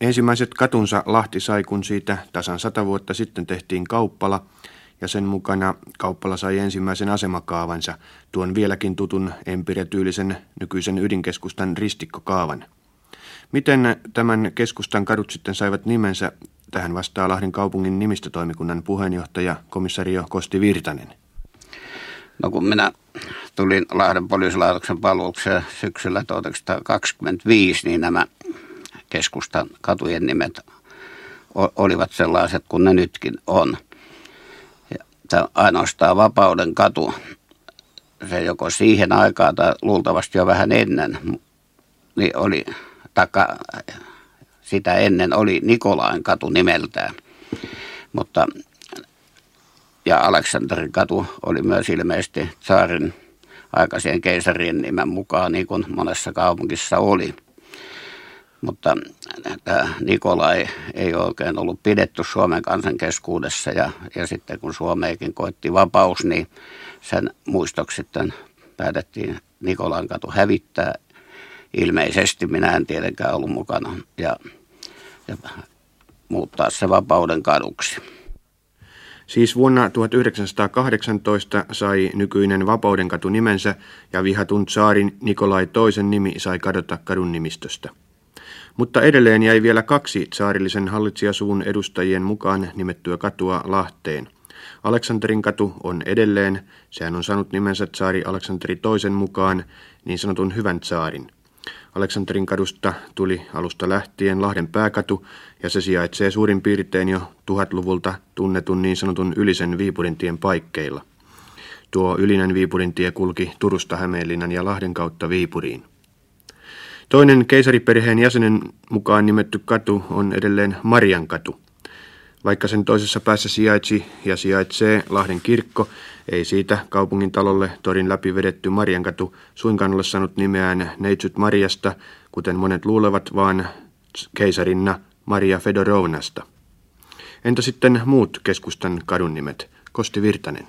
Ensimmäiset katunsa Lahti sai, kun siitä tasan sata vuotta sitten tehtiin kauppala, ja sen mukana kauppala sai ensimmäisen asemakaavansa, tuon vieläkin tutun empiretyylisen nykyisen ydinkeskustan ristikkokaavan. Miten tämän keskustan kadut sitten saivat nimensä, tähän vastaa Lahden kaupungin nimistötoimikunnan puheenjohtaja komissario Kosti Virtanen. No kun minä tulin Lahden poliisilaitoksen palvelukseen syksyllä 1925, niin nämä keskustan katujen nimet olivat sellaiset kuin ne nytkin on. Ja ainoastaan Vapauden katu, se joko siihen aikaan tai luultavasti jo vähän ennen, niin oli, taka, sitä ennen oli Nikolain katu nimeltään. Mutta ja Aleksanterin katu oli myös ilmeisesti saarin aikaiseen keisarien nimen mukaan, niin kuin monessa kaupungissa oli. Mutta tämä Nikolai ei oikein ollut pidetty Suomen kansan keskuudessa ja, ja sitten kun Suomeenkin koetti vapaus, niin sen muistoksi sitten päätettiin Nikolain katu hävittää. Ilmeisesti minä en tietenkään ollut mukana ja, ja muuttaa se vapauden kaduksi. Siis vuonna 1918 sai nykyinen Vapaudenkatu nimensä ja vihatun saarin Nikolai toisen nimi sai kadota kadun nimistöstä. Mutta edelleen jäi vielä kaksi saarillisen hallitsijasuun edustajien mukaan nimettyä katua Lahteen. Aleksanterin katu on edelleen, sehän on saanut nimensä saari Aleksanteri toisen mukaan, niin sanotun hyvän saarin. Aleksanterin kadusta tuli alusta lähtien Lahden pääkatu ja se sijaitsee suurin piirtein jo tuhatluvulta tunnetun niin sanotun Ylisen Viipurintien paikkeilla. Tuo Ylinen Viipurintie kulki Turusta Hämeenlinnan ja Lahden kautta Viipuriin. Toinen keisariperheen jäsenen mukaan nimetty katu on edelleen Marian katu. Vaikka sen toisessa päässä sijaitsi ja sijaitsee Lahden kirkko, ei siitä kaupungin talolle torin läpi vedetty Mariankatu suinkaan ole saanut nimeään Neitsyt Mariasta, kuten monet luulevat, vaan keisarinna Maria Fedorovnasta. Entä sitten muut keskustan kadun nimet? Kosti Virtanen.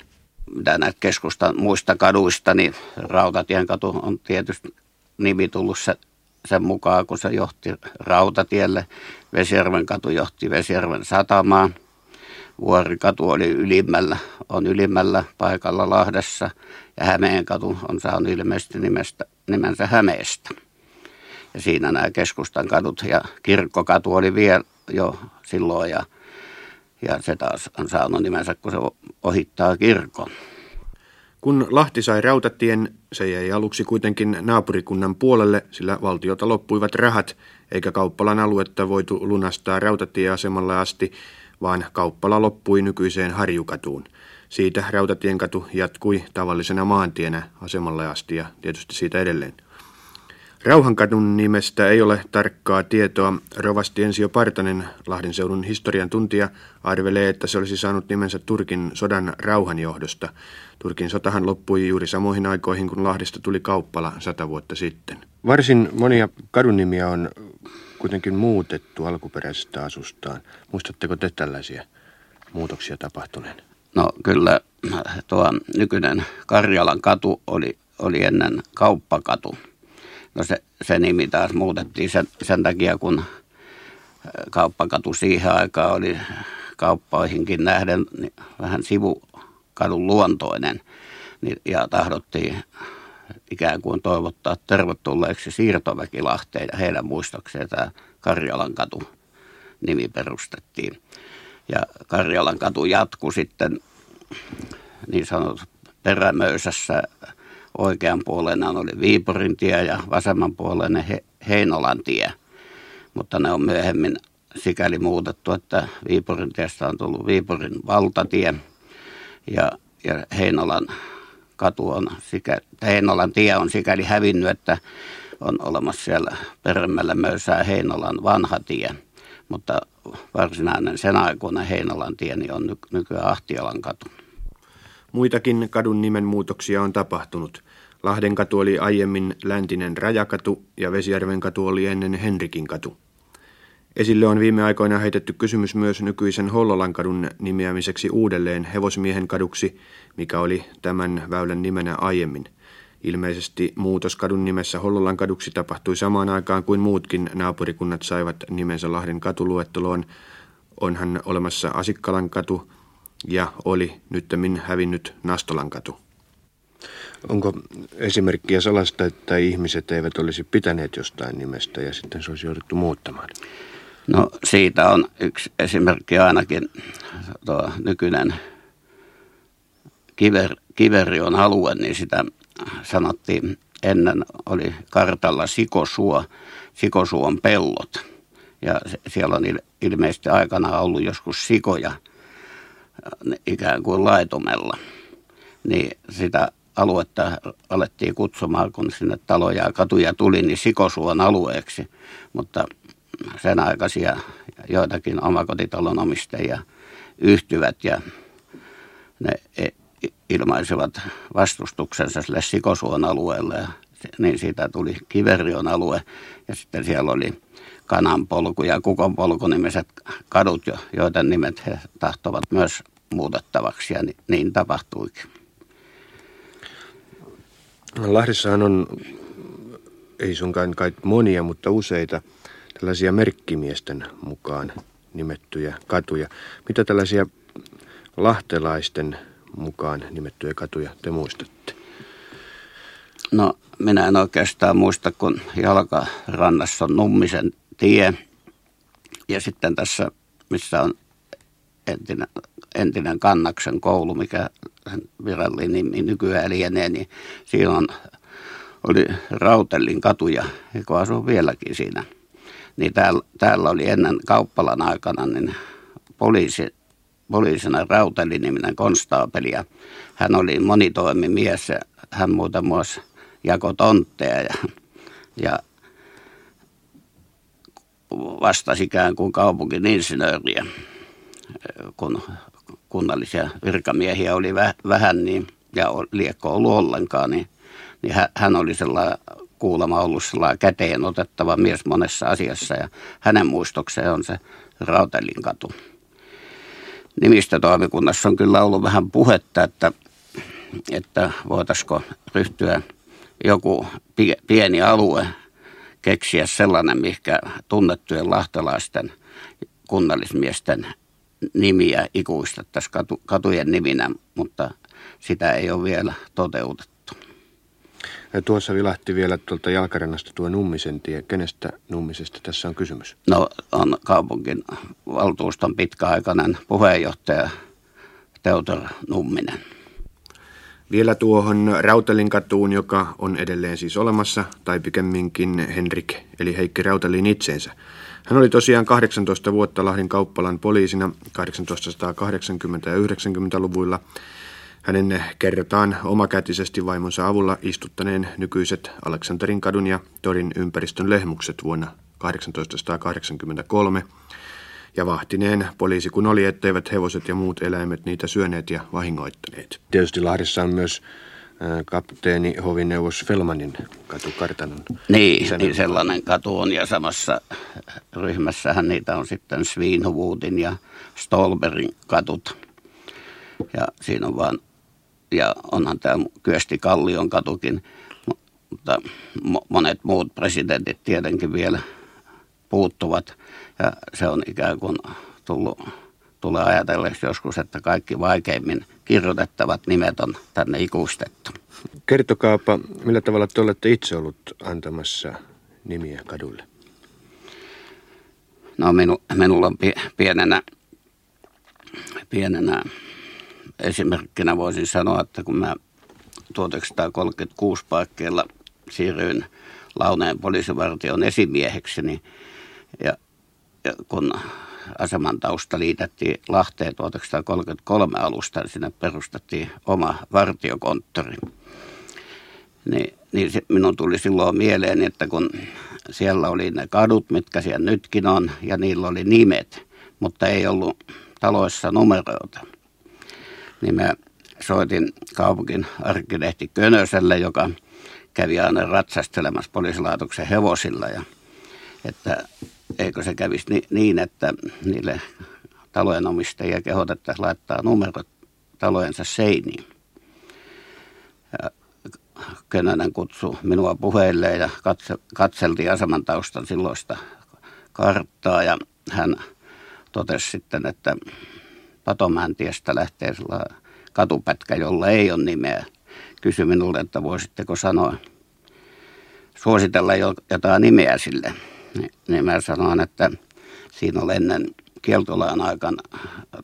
Mitä näitä keskustan muista kaduista, niin Rautatien katu on tietysti nimi tullut sen mukaan, kun se johti Rautatielle. Vesijärven katu johti Vesijärven satamaan – Vuorikatu oli ylimmällä, on ylimmällä paikalla Lahdessa ja Hämeen katu on saanut ilmeisesti nimestä, nimensä Hämeestä. Ja siinä nämä keskustan kadut ja kirkkokatu oli vielä jo silloin ja, ja se taas on saanut nimensä, kun se ohittaa kirkon. Kun Lahti sai rautatien, se jäi aluksi kuitenkin naapurikunnan puolelle, sillä valtiota loppuivat rahat, eikä kauppalan aluetta voitu lunastaa rautatieasemalle asti, vaan kauppala loppui nykyiseen Harjukatuun. Siitä Rautatienkatu jatkui tavallisena maantienä asemalle asti ja tietysti siitä edelleen. Rauhankadun nimestä ei ole tarkkaa tietoa. Rovasti Ensio Partanen, Lahden seudun historian tuntija, arvelee, että se olisi saanut nimensä Turkin sodan rauhan johdosta. Turkin sotahan loppui juuri samoihin aikoihin, kun Lahdesta tuli kauppala sata vuotta sitten. Varsin monia kadun nimiä on kuitenkin muutettu alkuperäisestä asustaan. Muistatteko te tällaisia muutoksia tapahtuneen? No kyllä tuo nykyinen Karjalan katu oli, oli ennen kauppakatu. No se, se nimi taas muutettiin sen, sen takia, kun kauppakatu siihen aikaan oli kauppoihinkin nähden niin vähän sivukadun luontoinen. Niin, ja tahdottiin ikään kuin toivottaa tervetulleeksi siirtoväkilahteen ja heidän muistokseen tämä Karjalan katu nimi perustettiin. Ja Karjalan katu jatkui sitten niin sanotut perämöysässä oikean puolena oli Viiporin tie ja vasemman puolena He- Heinolan tie. Mutta ne on myöhemmin sikäli muutettu, että Viiporin tiestä on tullut Viiporin valtatie ja, ja Heinolan katu on, sikä, Heinolan tie on sikäli hävinnyt, että on olemassa siellä peremmällä möysää Heinolan vanha tie. Mutta varsinainen sen aikuinen Heinolan tie niin on ny, nykyään Ahtialan katu. Muitakin kadun nimenmuutoksia on tapahtunut. Lahden katu oli aiemmin läntinen rajakatu ja Vesijärven katu oli ennen Henrikin katu. Esille on viime aikoina heitetty kysymys myös nykyisen Hollolan kadun nimeämiseksi uudelleen hevosmiehen kaduksi, mikä oli tämän väylän nimenä aiemmin. Ilmeisesti muutos kadun nimessä Hollolan kaduksi tapahtui samaan aikaan kuin muutkin naapurikunnat saivat nimensä Lahden katuluetteloon. Onhan olemassa Asikkalan katu ja oli nyttemmin hävinnyt Nastolan katu. Onko esimerkkiä sellaista, että ihmiset eivät olisi pitäneet jostain nimestä ja sitten se olisi jouduttu muuttamaan? No siitä on yksi esimerkki ainakin tuo nykyinen Kiver, Kiverion alue, niin sitä sanottiin ennen oli kartalla Sikosuo, Sikosuon pellot. Ja siellä on ilmeisesti aikana ollut joskus sikoja ikään kuin laitumella. Niin sitä aluetta alettiin kutsumaan, kun sinne taloja ja katuja tuli, niin Sikosuon alueeksi. Mutta sen aikaisia joitakin omakotitalon omistajia yhtyvät ja ne ilmaisivat vastustuksensa sille Sikosuon alueelle ja niin siitä tuli Kiverion alue ja sitten siellä oli kananpolku ja kukonpolku nimiset kadut, joiden nimet he tahtovat myös muutettavaksi ja niin tapahtuikin. Lahdessahan on, ei sunkaan kai monia, mutta useita tällaisia merkkimiesten mukaan nimettyjä katuja. Mitä tällaisia lahtelaisten mukaan nimettyjä katuja te muistatte? No minä en oikeastaan muista, kun jalkarannassa on Nummisen tie ja sitten tässä, missä on entinen, entinen Kannaksen koulu, mikä virallinen nimi nykyään lienee, niin siinä on, oli Rautellin katuja, joka asuu vieläkin siinä. Niin täällä, täällä oli ennen kauppalan aikana niin poliisi, poliisina Rautellin-niminen konstaapeli ja hän oli monitoimimies ja hän muuten muassa jako tontteja ja, ja vastasi ikään kuin kaupunkin insinööriä, kun kunnallisia virkamiehiä oli vähän niin, ja liekko ollut ollenkaan, niin, niin hän oli sellainen kuulema ollut sellainen käteen otettava mies monessa asiassa ja hänen muistokseen on se Rautelin katu. Nimistötoimikunnassa on kyllä ollut vähän puhetta, että, että voitaisiko ryhtyä joku pieni alue keksiä sellainen, mikä tunnettujen lahtelaisten kunnallismiesten nimiä ikuistettaisiin katu, katujen niminä, mutta sitä ei ole vielä toteutettu. Ja tuossa vilahti vielä tuolta jalkarannasta tuo Nummisen tie. Kenestä Nummisesta tässä on kysymys? No on kaupunkin valtuuston pitkäaikainen puheenjohtaja Teutor Numminen. Vielä tuohon Rautelin katuun, joka on edelleen siis olemassa, tai pikemminkin Henrik, eli Heikki Rautelin itseensä. Hän oli tosiaan 18 vuotta Lahden kauppalan poliisina 1880- ja 90-luvuilla. Hänen kerrotaan omakätisesti vaimonsa avulla istuttaneen nykyiset Aleksanterin kadun ja Torin ympäristön lehmukset vuonna 1883 ja vahtineen poliisi kun oli, etteivät hevoset ja muut eläimet niitä syöneet ja vahingoittaneet. Tietysti Lahdessa on myös kapteeni Hovineuvos Felmanin katu Kartanon. Niin, niin sellainen katu on ja samassa ryhmässähän niitä on sitten Svinhuvudin ja Stolberin katut. Ja siinä on vaan, ja onhan tämä Kyösti Kallion katukin, mutta monet muut presidentit tietenkin vielä puuttuvat. Ja se on ikään kuin tullut, tulee ajatelleeksi joskus, että kaikki vaikeimmin kirjoitettavat nimet on tänne ikuistettu. Kertokaapa, millä tavalla te olette itse ollut antamassa nimiä kadulle? No minu, minulla on pienenä, pienenä esimerkkinä voisin sanoa, että kun mä 1936 paikkeilla siirryin Launeen poliisivartion esimieheksi, niin ja, ja kun aseman tausta liitettiin Lahteen 1933 alusta, niin sinne perustettiin oma vartiokonttori. Niin, niin se minun tuli silloin mieleen, että kun siellä oli ne kadut, mitkä siellä nytkin on, ja niillä oli nimet, mutta ei ollut taloissa numeroita. Niin mä soitin kaupunkin arkkitehti Könöselle, joka kävi aina ratsastelemassa poliisilaitoksen hevosilla ja että eikö se kävisi niin, että niille talojen omistajia kehotettaisiin laittaa numerot talojensa seiniin. Ja Könönen kutsui minua puheilleen ja katse, katseltiin aseman taustan silloista karttaa ja hän totesi sitten, että Patomäntiestä lähtee katupätkä, jolla ei ole nimeä. Kysyi minulle, että voisitteko sanoa, suositella jotain nimeä sille. Niin mä sanoin, että siinä oli ennen kieltolaan aikana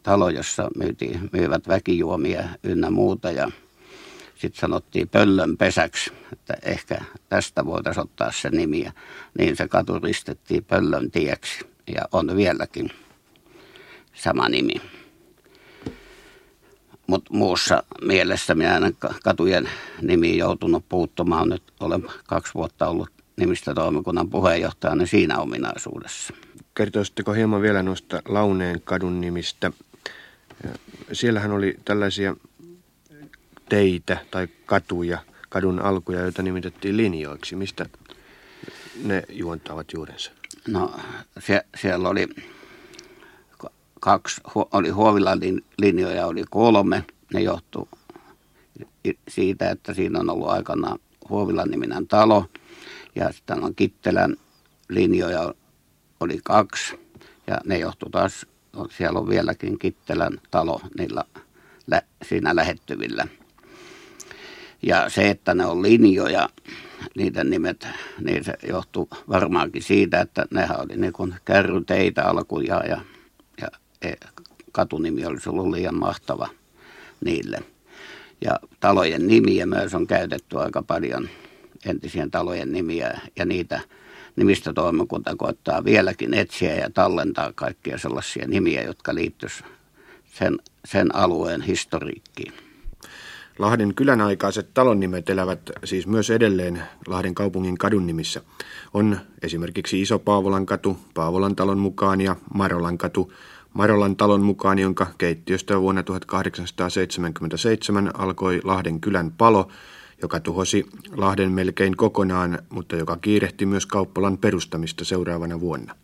talo, jossa myytiin, myyvät väkijuomia ynnä muuta ja sitten sanottiin pöllön pesäksi, että ehkä tästä voitaisiin ottaa se nimi. Niin se katu ristettiin pöllön tieksi ja on vieläkin sama nimi. Mutta muussa mielessä minä en katujen nimi joutunut puuttumaan. Nyt olen kaksi vuotta ollut nimistä toimikunnan puheenjohtajana siinä ominaisuudessa. Kertoisitteko hieman vielä noista Launeen kadun nimistä? Siellähän oli tällaisia teitä tai katuja, kadun alkuja, joita nimitettiin linjoiksi. Mistä ne juontavat juurensa? No sie, siellä oli kaksi, oli Huovilan linjoja oli kolme. Ne johtuu siitä, että siinä on ollut aikana Huovilan niminen talo. Ja sitten on Kittelän linjoja oli kaksi. Ja ne johtuu taas, siellä on vieläkin Kittelän talo niillä, siinä lähettyvillä. Ja se, että ne on linjoja, niiden nimet, niin se johtuu varmaankin siitä, että nehän oli niin kuin kärryteitä alkuja ja, ja e, katunimi olisi ollut liian mahtava niille. Ja talojen nimiä myös on käytetty aika paljon, entisien talojen nimiä ja niitä nimistä toimikunta koittaa vieläkin etsiä ja tallentaa kaikkia sellaisia nimiä, jotka liittyisivät sen, sen alueen historiikkiin. Lahden kylän aikaiset talonnimet elävät siis myös edelleen Lahden kaupungin kadun nimissä. On esimerkiksi Iso Paavolan katu Paavolan talon mukaan ja Marolan katu Marolan talon mukaan, jonka keittiöstä vuonna 1877 alkoi Lahden kylän palo, joka tuhosi Lahden melkein kokonaan, mutta joka kiirehti myös kauppalan perustamista seuraavana vuonna.